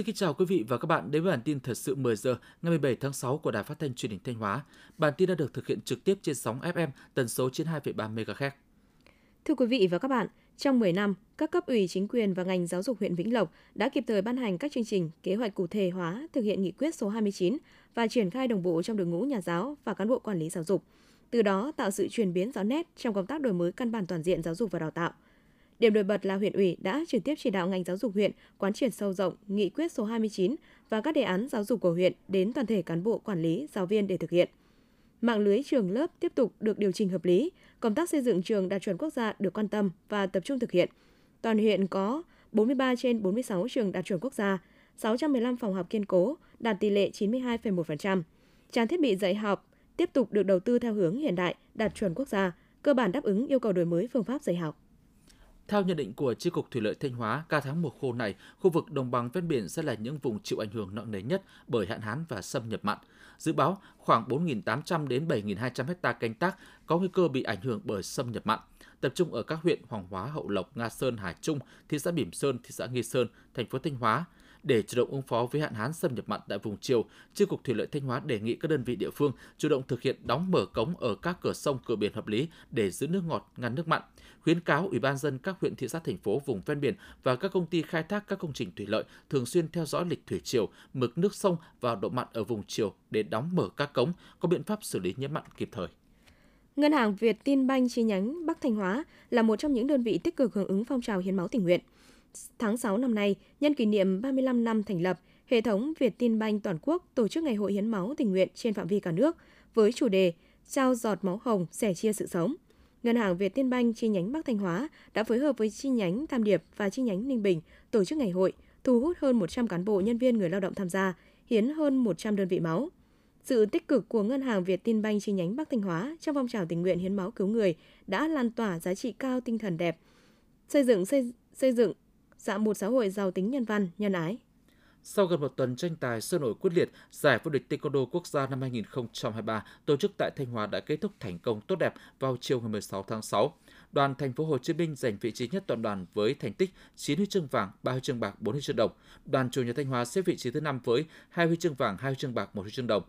Xin kính chào quý vị và các bạn đến với bản tin thời sự 10 giờ ngày 17 tháng 6 của Đài Phát thanh Truyền hình Thanh Hóa. Bản tin đã được thực hiện trực tiếp trên sóng FM tần số 92,3 MHz. Thưa quý vị và các bạn, trong 10 năm, các cấp ủy chính quyền và ngành giáo dục huyện Vĩnh Lộc đã kịp thời ban hành các chương trình, kế hoạch cụ thể hóa thực hiện nghị quyết số 29 và triển khai đồng bộ trong đội ngũ nhà giáo và cán bộ quản lý giáo dục. Từ đó tạo sự chuyển biến rõ nét trong công tác đổi mới căn bản toàn diện giáo dục và đào tạo – Điểm nổi bật là huyện ủy đã trực tiếp chỉ đạo ngành giáo dục huyện quán triệt sâu rộng nghị quyết số 29 và các đề án giáo dục của huyện đến toàn thể cán bộ quản lý, giáo viên để thực hiện. Mạng lưới trường lớp tiếp tục được điều chỉnh hợp lý, công tác xây dựng trường đạt chuẩn quốc gia được quan tâm và tập trung thực hiện. Toàn huyện có 43 trên 46 trường đạt chuẩn quốc gia, 615 phòng học kiên cố, đạt tỷ lệ 92,1%. Trang thiết bị dạy học tiếp tục được đầu tư theo hướng hiện đại, đạt chuẩn quốc gia, cơ bản đáp ứng yêu cầu đổi mới phương pháp dạy học. Theo nhận định của Chi cục Thủy lợi Thanh Hóa, cả tháng mùa khô này, khu vực đồng bằng ven biển sẽ là những vùng chịu ảnh hưởng nặng nề nhất bởi hạn hán và xâm nhập mặn. Dự báo khoảng 4.800 đến 7.200 hecta canh tác có nguy cơ bị ảnh hưởng bởi xâm nhập mặn, tập trung ở các huyện Hoàng Hóa, Hậu Lộc, Nga Sơn, Hải Trung, thị xã Bỉm Sơn, thị xã Nghi Sơn, thành phố Thanh Hóa, để chủ động ứng phó với hạn hán xâm nhập mặn tại vùng chiều, Chi cục Thủy lợi Thanh Hóa đề nghị các đơn vị địa phương chủ động thực hiện đóng mở cống ở các cửa sông, cửa biển hợp lý để giữ nước ngọt, ngăn nước mặn. Khuyến cáo Ủy ban dân các huyện thị xã thành phố vùng ven biển và các công ty khai thác các công trình thủy lợi thường xuyên theo dõi lịch thủy triều, mực nước sông và độ mặn ở vùng chiều để đóng mở các cống, có biện pháp xử lý nhiễm mặn kịp thời. Ngân hàng Việt Tin Banh chi nhánh Bắc Thanh Hóa là một trong những đơn vị tích cực hưởng ứng phong trào hiến máu tình nguyện – tháng 6 năm nay, nhân kỷ niệm 35 năm thành lập, hệ thống Việt Tin Banh toàn quốc tổ chức Ngày hội hiến máu tình nguyện trên phạm vi cả nước với chủ đề Trao giọt máu hồng, sẻ chia sự sống. Ngân hàng Việt Tiên Banh chi nhánh Bắc Thanh Hóa đã phối hợp với chi nhánh Tam Điệp và chi nhánh Ninh Bình tổ chức ngày hội, thu hút hơn 100 cán bộ nhân viên người lao động tham gia, hiến hơn 100 đơn vị máu. Sự tích cực của Ngân hàng Việt Tiên Banh chi nhánh Bắc Thanh Hóa trong phong trào tình nguyện hiến máu cứu người đã lan tỏa giá trị cao tinh thần đẹp, xây dựng xây, xây dựng dạng một xã hội giàu tính nhân văn, nhân ái. Sau gần một tuần tranh tài sôi nổi quyết liệt, giải vô địch Taekwondo quốc gia năm 2023 tổ chức tại Thanh Hóa đã kết thúc thành công tốt đẹp vào chiều ngày 16 tháng 6. Đoàn thành phố Hồ Chí Minh giành vị trí nhất toàn đoàn với thành tích 9 huy chương vàng, 3 huy chương bạc, 4 huy chương đồng. Đoàn chủ nhà Thanh Hóa xếp vị trí thứ 5 với 2 huy chương vàng, 2 huy chương bạc, 1 huy chương đồng.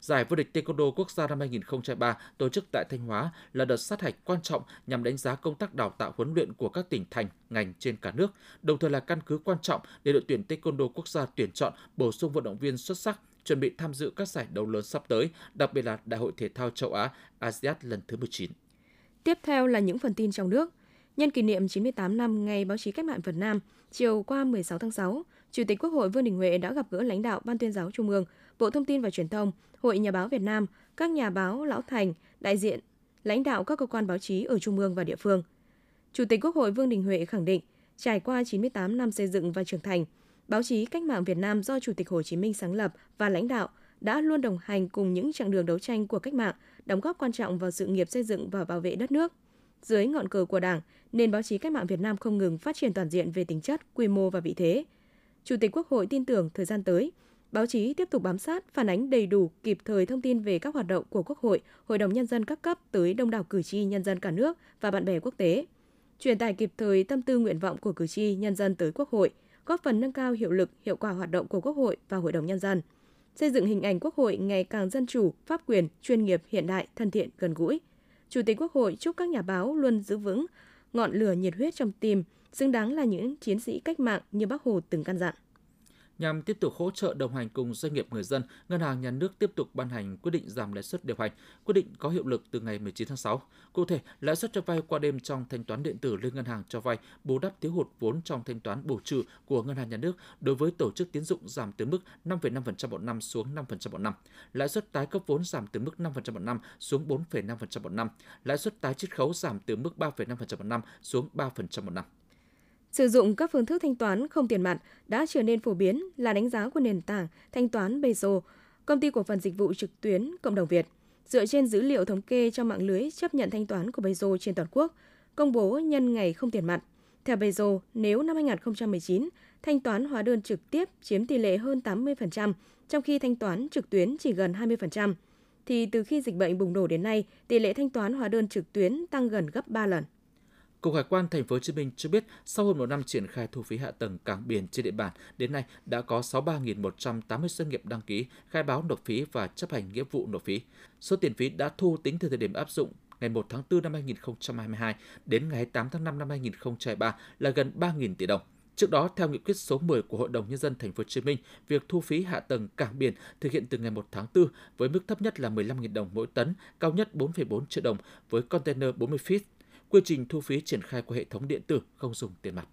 Giải vô địch Taekwondo quốc gia năm 2023 tổ chức tại Thanh Hóa là đợt sát hạch quan trọng nhằm đánh giá công tác đào tạo huấn luyện của các tỉnh thành, ngành trên cả nước, đồng thời là căn cứ quan trọng để đội tuyển Taekwondo quốc gia tuyển chọn bổ sung vận động viên xuất sắc chuẩn bị tham dự các giải đấu lớn sắp tới, đặc biệt là Đại hội thể thao châu Á ASEAN lần thứ 19. Tiếp theo là những phần tin trong nước. Nhân kỷ niệm 98 năm Ngày Báo chí Cách mạng Việt Nam, chiều qua 16 tháng 6, Chủ tịch Quốc hội Vương Đình Huệ đã gặp gỡ lãnh đạo Ban tuyên giáo Trung ương, Bộ Thông tin và Truyền thông, Hội Nhà báo Việt Nam, các nhà báo lão thành, đại diện, lãnh đạo các cơ quan báo chí ở Trung ương và địa phương. Chủ tịch Quốc hội Vương Đình Huệ khẳng định, trải qua 98 năm xây dựng và trưởng thành, báo chí cách mạng Việt Nam do Chủ tịch Hồ Chí Minh sáng lập và lãnh đạo đã luôn đồng hành cùng những chặng đường đấu tranh của cách mạng, đóng góp quan trọng vào sự nghiệp xây dựng và bảo vệ đất nước. Dưới ngọn cờ của Đảng, nền báo chí cách mạng Việt Nam không ngừng phát triển toàn diện về tính chất, quy mô và vị thế. Chủ tịch Quốc hội tin tưởng thời gian tới, báo chí tiếp tục bám sát, phản ánh đầy đủ, kịp thời thông tin về các hoạt động của Quốc hội, Hội đồng Nhân dân các cấp tới đông đảo cử tri nhân dân cả nước và bạn bè quốc tế. Truyền tải kịp thời tâm tư nguyện vọng của cử tri nhân dân tới Quốc hội, góp phần nâng cao hiệu lực, hiệu quả hoạt động của Quốc hội và Hội đồng Nhân dân. Xây dựng hình ảnh Quốc hội ngày càng dân chủ, pháp quyền, chuyên nghiệp, hiện đại, thân thiện, gần gũi. Chủ tịch Quốc hội chúc các nhà báo luôn giữ vững ngọn lửa nhiệt huyết trong tim, xứng đáng là những chiến sĩ cách mạng như Bác Hồ từng căn dặn. Nhằm tiếp tục hỗ trợ đồng hành cùng doanh nghiệp người dân, Ngân hàng Nhà nước tiếp tục ban hành quyết định giảm lãi suất điều hành. Quyết định có hiệu lực từ ngày 19 tháng 6. Cụ thể, lãi suất cho vay qua đêm trong thanh toán điện tử lên ngân hàng cho vay bù đắp thiếu hụt vốn trong thanh toán bổ trừ của Ngân hàng Nhà nước đối với tổ chức tín dụng giảm từ mức 5,5% một năm xuống 5% một năm. Lãi suất tái cấp vốn giảm từ mức 5% một năm xuống 4,5% một năm. Lãi suất tái chiết khấu giảm từ mức 3,5% một năm xuống 3% một năm. Sử dụng các phương thức thanh toán không tiền mặt đã trở nên phổ biến là đánh giá của nền tảng thanh toán Bezo, công ty cổ phần dịch vụ trực tuyến Cộng đồng Việt. Dựa trên dữ liệu thống kê trong mạng lưới chấp nhận thanh toán của Bezo trên toàn quốc, công bố nhân ngày không tiền mặt. Theo Bezo, nếu năm 2019, thanh toán hóa đơn trực tiếp chiếm tỷ lệ hơn 80%, trong khi thanh toán trực tuyến chỉ gần 20%, thì từ khi dịch bệnh bùng nổ đến nay, tỷ lệ thanh toán hóa đơn trực tuyến tăng gần gấp 3 lần. Cục Hải quan Thành phố Hồ Chí Minh cho biết sau hơn một năm triển khai thu phí hạ tầng cảng biển trên địa bàn, đến nay đã có 63.180 doanh nghiệp đăng ký khai báo nộp phí và chấp hành nghĩa vụ nộp phí. Số tiền phí đã thu tính từ thời điểm áp dụng ngày 1 tháng 4 năm 2022 đến ngày 8 tháng 5 năm 2023 là gần 3.000 tỷ đồng. Trước đó, theo nghị quyết số 10 của Hội đồng nhân dân thành phố Hồ Chí Minh, việc thu phí hạ tầng cảng biển thực hiện từ ngày 1 tháng 4 với mức thấp nhất là 15.000 đồng mỗi tấn, cao nhất 4,4 triệu đồng với container 40 feet. Quy trình thu phí triển khai qua hệ thống điện tử không dùng tiền mặt.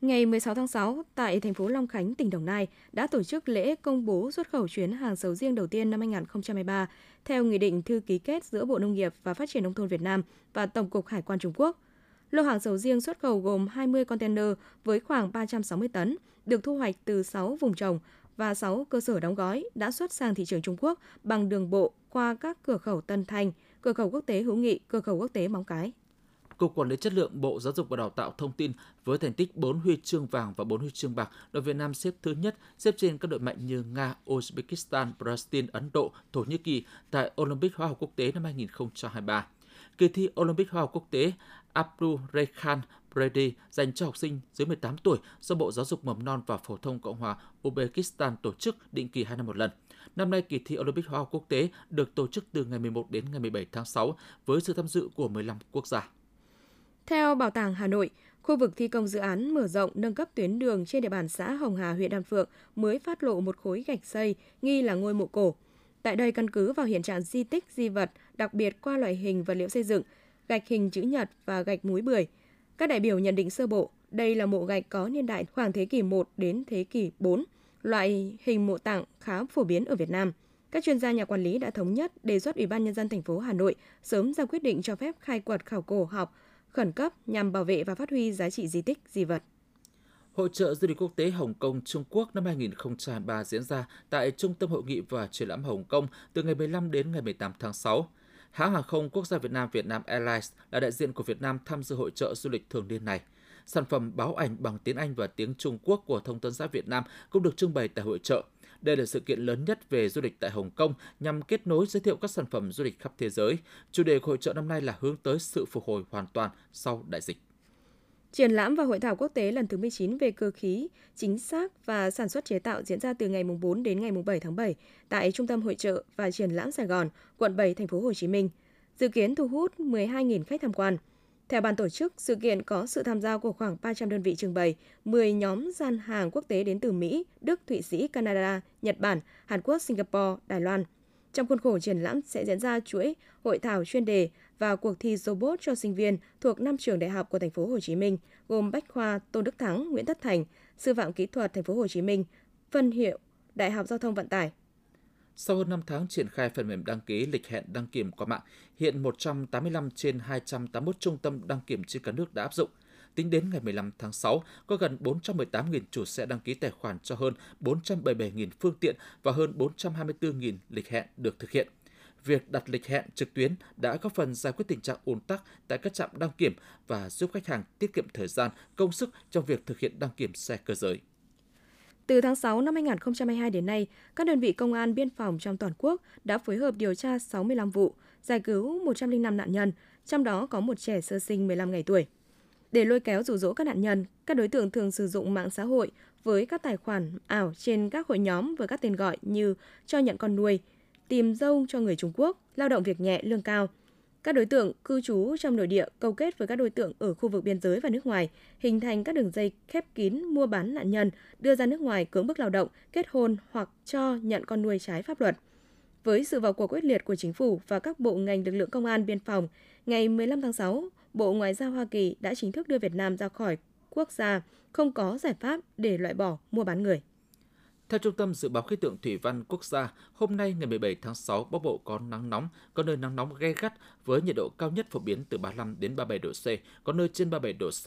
Ngày 16 tháng 6, tại thành phố Long Khánh, tỉnh Đồng Nai đã tổ chức lễ công bố xuất khẩu chuyến hàng sầu riêng đầu tiên năm 2023 theo nghị định thư ký kết giữa Bộ Nông nghiệp và Phát triển nông thôn Việt Nam và Tổng cục Hải quan Trung Quốc. Lô hàng sầu riêng xuất khẩu gồm 20 container với khoảng 360 tấn, được thu hoạch từ 6 vùng trồng và 6 cơ sở đóng gói đã xuất sang thị trường Trung Quốc bằng đường bộ qua các cửa khẩu Tân Thanh, cửa khẩu quốc tế Hữu Nghị, cửa khẩu quốc tế Móng Cái. Cục Quản lý Chất lượng Bộ Giáo dục và Đào tạo thông tin với thành tích 4 huy chương vàng và 4 huy chương bạc, đội Việt Nam xếp thứ nhất, xếp trên các đội mạnh như Nga, Uzbekistan, Brazil, Ấn Độ, Thổ Nhĩ Kỳ tại Olympic Hoa học Quốc tế năm 2023. Kỳ thi Olympic Hoa học Quốc tế Abdul Rekhan Brady dành cho học sinh dưới 18 tuổi do Bộ Giáo dục Mầm non và Phổ thông Cộng hòa Uzbekistan tổ chức định kỳ 2 năm một lần. Năm nay, kỳ thi Olympic Hoa học Quốc tế được tổ chức từ ngày 11 đến ngày 17 tháng 6 với sự tham dự của 15 quốc gia. Theo Bảo tàng Hà Nội, khu vực thi công dự án mở rộng nâng cấp tuyến đường trên địa bàn xã Hồng Hà, huyện Đan Phượng mới phát lộ một khối gạch xây nghi là ngôi mộ cổ. Tại đây căn cứ vào hiện trạng di tích di vật, đặc biệt qua loại hình vật liệu xây dựng, gạch hình chữ nhật và gạch múi bưởi. Các đại biểu nhận định sơ bộ, đây là mộ gạch có niên đại khoảng thế kỷ 1 đến thế kỷ 4, loại hình mộ tặng khá phổ biến ở Việt Nam. Các chuyên gia nhà quản lý đã thống nhất đề xuất Ủy ban nhân dân thành phố Hà Nội sớm ra quyết định cho phép khai quật khảo cổ học khẩn cấp nhằm bảo vệ và phát huy giá trị di tích, di vật. Hội trợ Du lịch quốc tế Hồng Kông Trung Quốc năm 2023 diễn ra tại Trung tâm Hội nghị và Triển lãm Hồng Kông từ ngày 15 đến ngày 18 tháng 6. Hãng hàng không quốc gia Việt Nam Vietnam Airlines là đại diện của Việt Nam tham dự hội trợ du lịch thường niên này. Sản phẩm báo ảnh bằng tiếng Anh và tiếng Trung Quốc của Thông tấn xã Việt Nam cũng được trưng bày tại hội trợ. Đây là sự kiện lớn nhất về du lịch tại Hồng Kông nhằm kết nối giới thiệu các sản phẩm du lịch khắp thế giới. Chủ đề của hội trợ năm nay là hướng tới sự phục hồi hoàn toàn sau đại dịch. Triển lãm và hội thảo quốc tế lần thứ 19 về cơ khí, chính xác và sản xuất chế tạo diễn ra từ ngày 4 đến ngày 7 tháng 7 tại Trung tâm Hội trợ và Triển lãm Sài Gòn, quận 7, thành phố Hồ Chí Minh. Dự kiến thu hút 12.000 khách tham quan. Theo ban tổ chức, sự kiện có sự tham gia của khoảng 300 đơn vị trưng bày, 10 nhóm gian hàng quốc tế đến từ Mỹ, Đức, Thụy Sĩ, Canada, Nhật Bản, Hàn Quốc, Singapore, Đài Loan. Trong khuôn khổ triển lãm sẽ diễn ra chuỗi hội thảo chuyên đề và cuộc thi robot cho sinh viên thuộc năm trường đại học của thành phố Hồ Chí Minh, gồm Bách khoa Tôn Đức Thắng, Nguyễn Tất Thành, Sư phạm Kỹ thuật thành phố Hồ Chí Minh, phân hiệu Đại học Giao thông Vận tải, sau hơn 5 tháng triển khai phần mềm đăng ký lịch hẹn đăng kiểm qua mạng, hiện 185 trên 281 trung tâm đăng kiểm trên cả nước đã áp dụng. Tính đến ngày 15 tháng 6, có gần 418.000 chủ xe đăng ký tài khoản cho hơn 477.000 phương tiện và hơn 424.000 lịch hẹn được thực hiện. Việc đặt lịch hẹn trực tuyến đã góp phần giải quyết tình trạng ùn tắc tại các trạm đăng kiểm và giúp khách hàng tiết kiệm thời gian, công sức trong việc thực hiện đăng kiểm xe cơ giới. Từ tháng 6 năm 2022 đến nay, các đơn vị công an biên phòng trong toàn quốc đã phối hợp điều tra 65 vụ, giải cứu 105 nạn nhân, trong đó có một trẻ sơ sinh 15 ngày tuổi. Để lôi kéo rủ rỗ các nạn nhân, các đối tượng thường sử dụng mạng xã hội với các tài khoản ảo trên các hội nhóm với các tên gọi như cho nhận con nuôi, tìm dâu cho người Trung Quốc, lao động việc nhẹ lương cao – các đối tượng cư trú trong nội địa câu kết với các đối tượng ở khu vực biên giới và nước ngoài, hình thành các đường dây khép kín mua bán nạn nhân, đưa ra nước ngoài cưỡng bức lao động, kết hôn hoặc cho nhận con nuôi trái pháp luật. Với sự vào cuộc quyết liệt của chính phủ và các bộ ngành lực lượng công an biên phòng, ngày 15 tháng 6, Bộ Ngoại giao Hoa Kỳ đã chính thức đưa Việt Nam ra khỏi quốc gia không có giải pháp để loại bỏ mua bán người. Theo Trung tâm Dự báo Khí tượng Thủy văn Quốc gia, hôm nay ngày 17 tháng 6, Bắc Bộ có nắng nóng, có nơi nắng nóng gay gắt với nhiệt độ cao nhất phổ biến từ 35 đến 37 độ C, có nơi trên 37 độ C.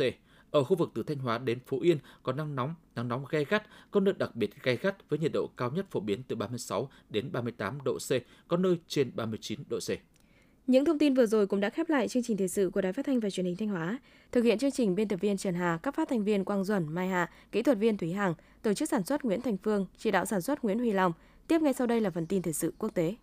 Ở khu vực từ Thanh Hóa đến Phú Yên có nắng nóng, nắng nóng gay gắt, có nơi đặc biệt gay gắt với nhiệt độ cao nhất phổ biến từ 36 đến 38 độ C, có nơi trên 39 độ C. Những thông tin vừa rồi cũng đã khép lại chương trình thời sự của Đài Phát thanh và Truyền hình Thanh Hóa. Thực hiện chương trình biên tập viên Trần Hà, các phát thanh viên Quang Duẩn, Mai Hạ, kỹ thuật viên Thúy Hằng, tổ chức sản xuất Nguyễn Thành Phương, chỉ đạo sản xuất Nguyễn Huy Long. Tiếp ngay sau đây là phần tin thời sự quốc tế.